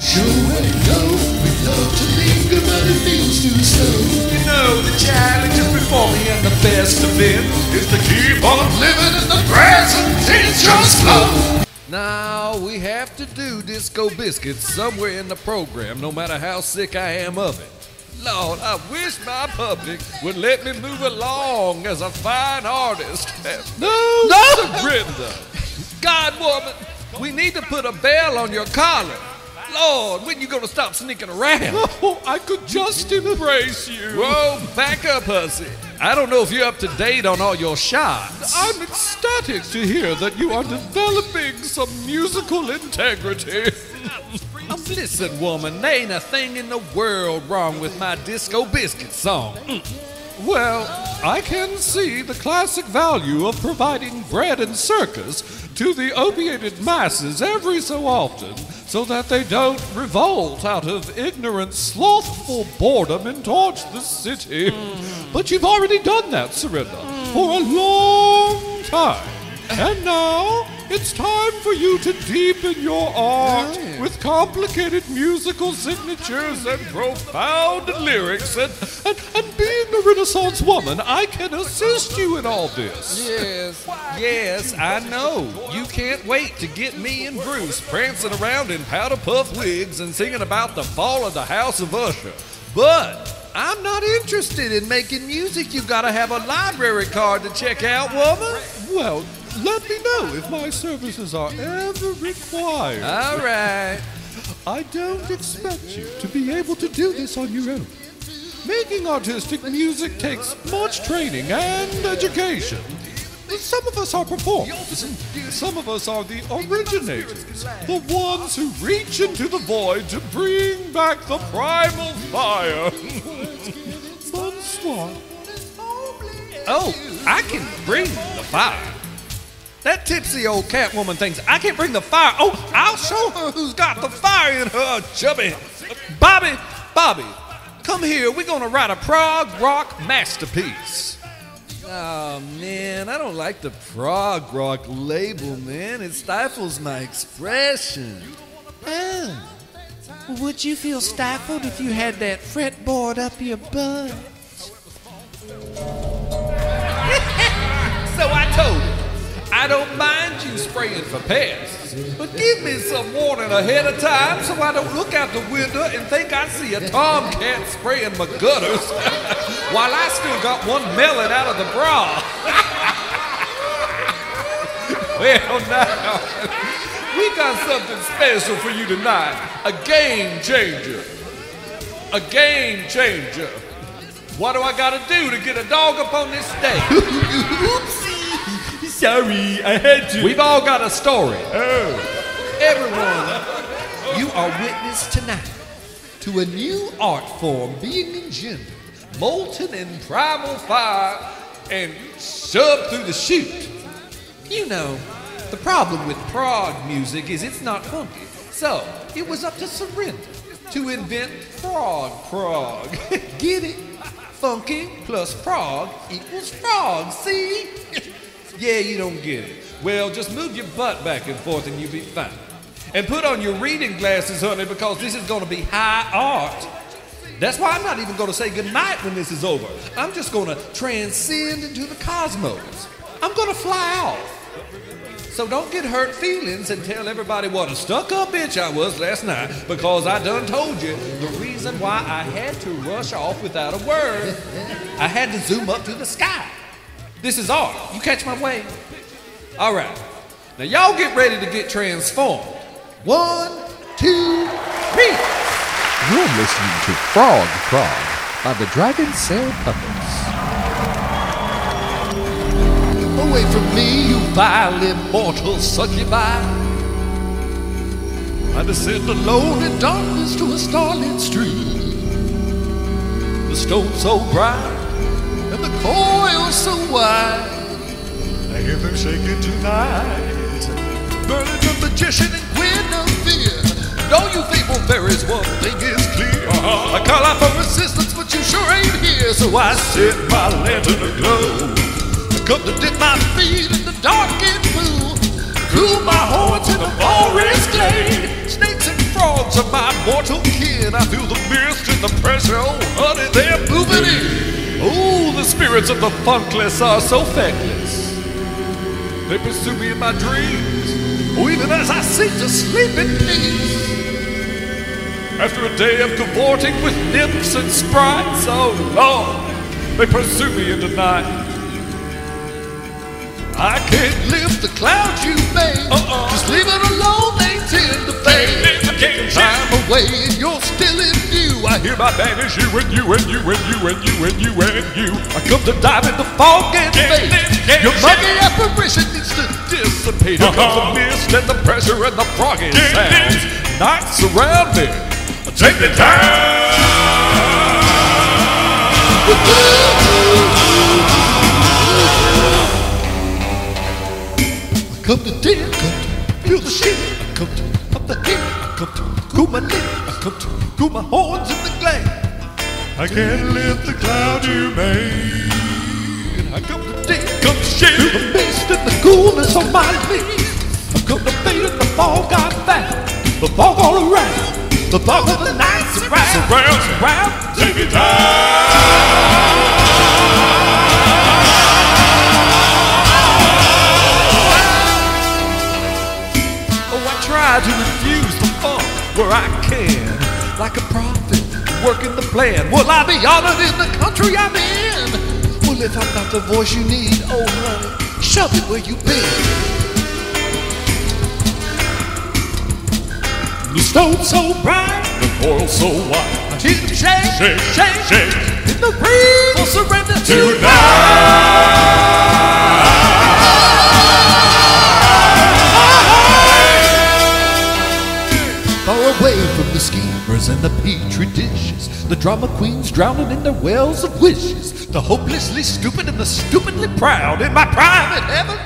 Show and go, we love to linger, but it feels too slow. You know the challenge is before me, and the best of it is to keep on living in the present. It's just flow. Now we have to do Disco Biscuits somewhere in the program, no matter how sick I am of it. Lord, I wish my public would let me move along as a fine artist. No, no, Brenda. God, woman, we need to put a bell on your collar. Lord, when you gonna stop sneaking around? Oh, I could just embrace you. Whoa, back up, hussy. I don't know if you're up to date on all your shots. I'm ecstatic to hear that you are developing some musical integrity. Um, listen, woman, there ain't a thing in the world wrong with my disco biscuit song. Well, I can see the classic value of providing bread and circus to the opiated masses every so often so that they don't revolt out of ignorant, slothful boredom and torch the city. Mm-hmm. But you've already done that, Surrenda, for a long time. And now it's time for you to deepen your art with complicated musical signatures and profound lyrics. And, and, and being a Renaissance woman, I can assist you in all this. Yes, yes, I know. You can't wait to get me and Bruce prancing around in powder puff wigs and singing about the fall of the House of Usher. But I'm not interested in making music. You gotta have a library card to check out, woman. Well, let me know if my services are ever required. All right. I don't expect you to be able to do this on your own. Making artistic music takes much training and education. Some of us are performers. Some of us are the originators, the ones who reach into the void to bring back the primal fire. Bonsoir. Oh, I can bring the fire. That tipsy old catwoman thinks I can't bring the fire. Oh, I'll show her who's got the fire in her, chubby. Bobby, Bobby, come here. We're gonna write a prog rock masterpiece. Oh man, I don't like the prog rock label, man. It stifles my expression. Oh. Would you feel stifled if you had that fretboard up your butt? I don't mind you spraying for pests, but give me some warning ahead of time so I don't look out the window and think I see a tomcat spraying my gutters while I still got one melon out of the bra. well, now, we got something special for you tonight a game changer. A game changer. What do I gotta do to get a dog up on this stage? Sorry, I had to. We've all got a story. Oh. Everyone, you are witness tonight to a new art form being engendered, molten in primal fire, and shoved through the chute. You know, the problem with prog music is it's not funky. So, it was up to Surrenda to invent frog prog. Get it? Funky plus prog equals frog, see? yeah, you don't get it. Well, just move your butt back and forth and you'll be fine. And put on your reading glasses, honey, because this is going to be high art. That's why I'm not even going to say goodnight when this is over. I'm just going to transcend into the cosmos. I'm going to fly off. So don't get hurt feelings and tell everybody what a stuck up bitch I was last night because I done told you the reason why I had to rush off without a word. I had to zoom up to the sky. This is art. You catch my wave? All right. Now y'all get ready to get transformed. One, two, three. You're listening to Frog Prog by the Dragonsail Puppets. Away from me, you vile immortal succubi. I descend alone in darkness to a starlit stream. The stone so bright and the coil so wide. I hear them shaking tonight. Burning the magician and Guinevere. Know you feeble fairies, one thing is clear. I call out for assistance, but you sure ain't here. So I set my lantern aglow. I come to dip my feet in the darkened pool. Cool my horns in the forest glade. Snakes and frogs are my mortal kin. I feel the mist and the pressure. Oh, honey, they're moving in. Oh, the spirits of the funkless are so feckless. They pursue me in my dreams, or even as I seek to sleep in peace. After a day of cavorting with nymphs and sprites, oh Lord, they pursue me in the night. I can't lift the clouds you made. Uh-uh. Just leave it alone, they tend to fade. Time away view. I hereby banish you and you and you and you and you and you and you. I come to dive in the fog and fade. Your muggy apparition needs to dissipate. Here comes the mist and the pressure and the froggy sounds. Nights around me. I take the time. I come to dig, come to feel the shit. Come to up the hill. Come to cool my lip. I come to cool my horns in the glade. I can't lift the cloud you made. I come to dig, come to. Feel the mist and the coolness on my leaves. I come to fade in the fog I found. The fog all around. The fog of the night surrounds. Surround, surround. Take it down. Oh, I try to infuse the funk where I can. Like a prophet, working the plan. Will I be honored in the country I'm in? Well, if I'm not the voice you need, oh, honey, shove it where you been. The stone so bright, the coil so wide. I hear them shake, shake, shake, shake. In the breeze, will surrender Far away from the schemers and the petri dishes, the drama queens drowning in their wells of wishes, the hopelessly stupid and the stupidly proud. In my private heaven,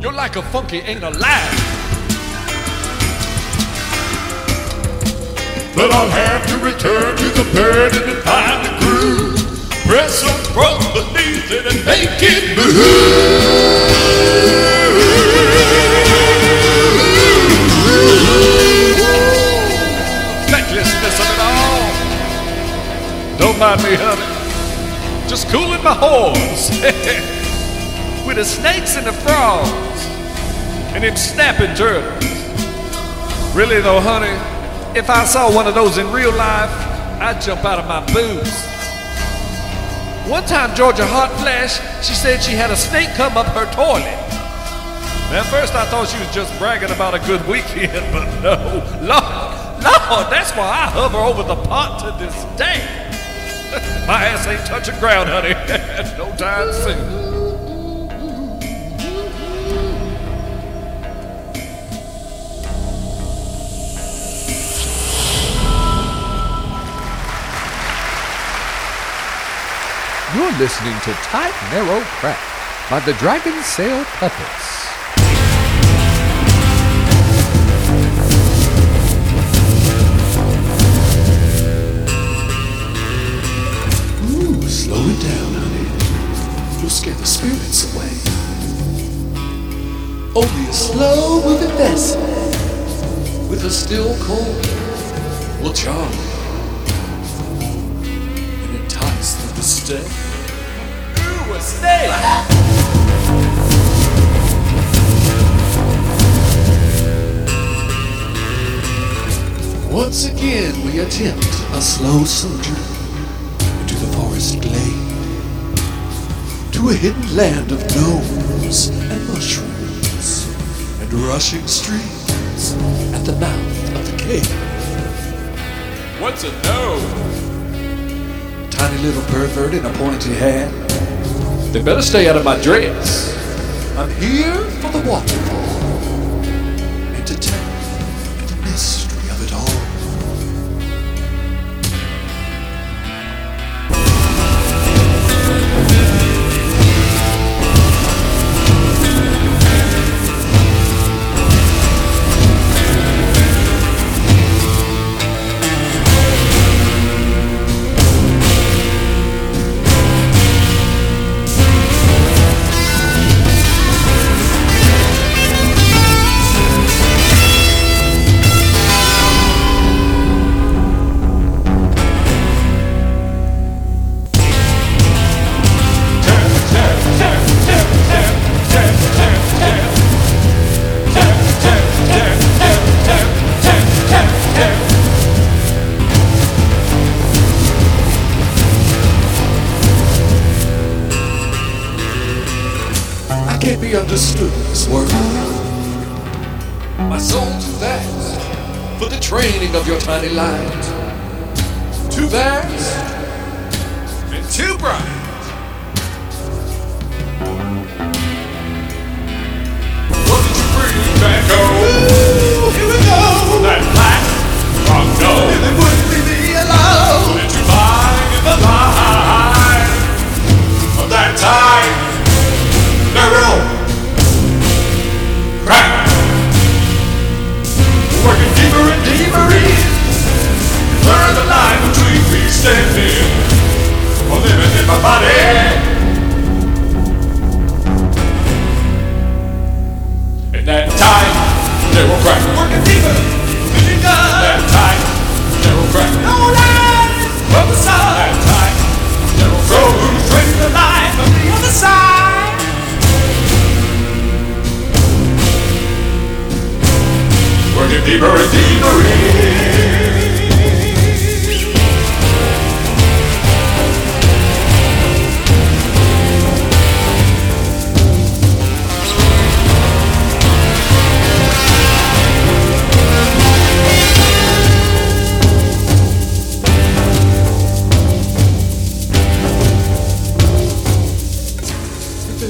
you're like a funky ain't alive. But I'll have to return to the burden and find the groove. Press up from beneath it and make it move. Don't mind me, honey. Just cooling my horns. With the snakes and the frogs. And them snapping turtles. Really though, honey, if I saw one of those in real life, I'd jump out of my boots. One time, Georgia Hot Flash, she said she had a snake come up her toilet. At first, I thought she was just bragging about a good weekend, but no. Lord, Lord, that's why I hover over the pot to this day. My ass ain't touching ground, honey. no time soon. You're listening to Tight Narrow Crack by the Dragonsail Puppets. Scare the spirits away. Only a slow moving vessel with a still cold will charm and entice them to stay. Ooh, a snake! Once again, we attempt a slow sojourn into the forest glade, to a hidden land of gnomes and mushrooms and rushing streams at the mouth of the cave. What's a gnome? Tiny little pervert in a pointy hat. They better stay out of my dress. I'm here for the waterfall. Be understood this world. My soul's too vast for the training of your tiny light. Too vast and too bright. What did you bring back home?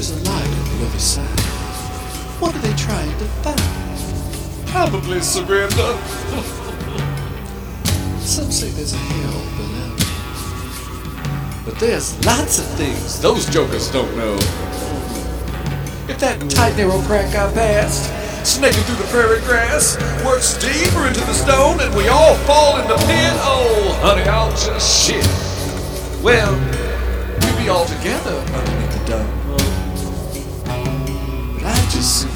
There's a light on the other side, what are they trying to find? Probably Surrenda. Some say there's a hell below. But there's lots of things those jokers don't know. If that tight narrow crack I passed, snaking through the prairie grass, works deeper into the stone and we all fall in the pit, oh honey, I'll just shit. Well, we'd be all together underneath the dome. But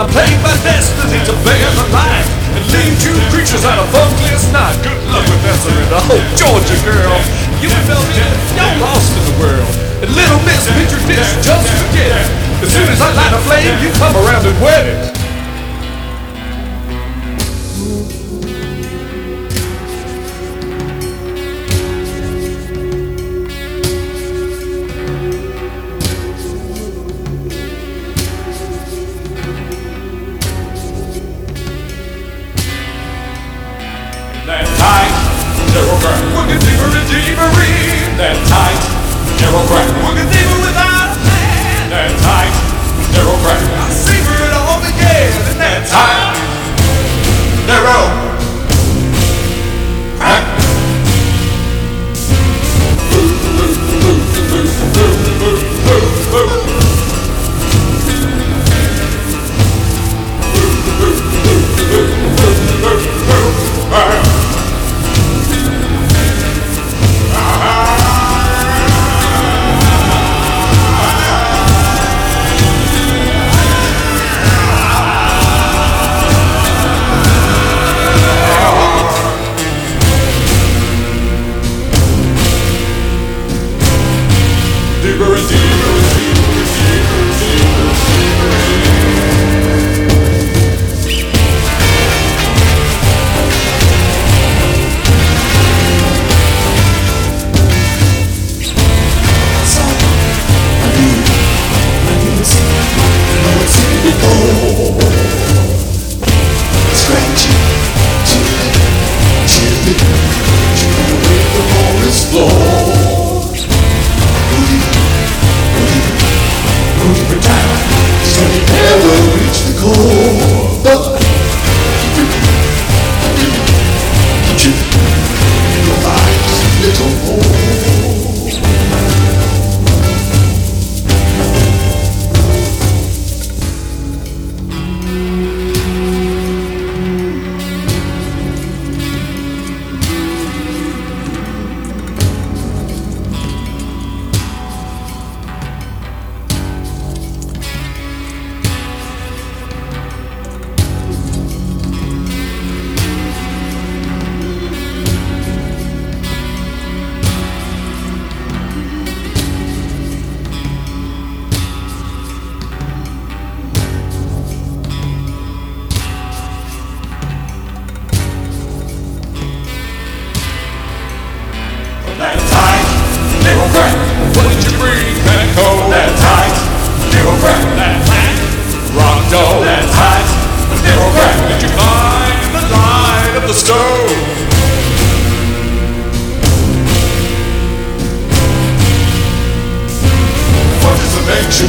I'm playing my destiny to bear the light and lead you creatures out of funkless night. Good luck with answering the whole Georgia girl. You and Melvin, y'all lost in the world. And little Miss Petri Dish, just forget it. As soon as I light a flame, you come around and wet it. In. That tight, narrow crack, without a plan. That tight, narrow crack, I that tight,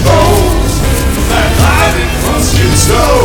Bones that hide in frosted snow?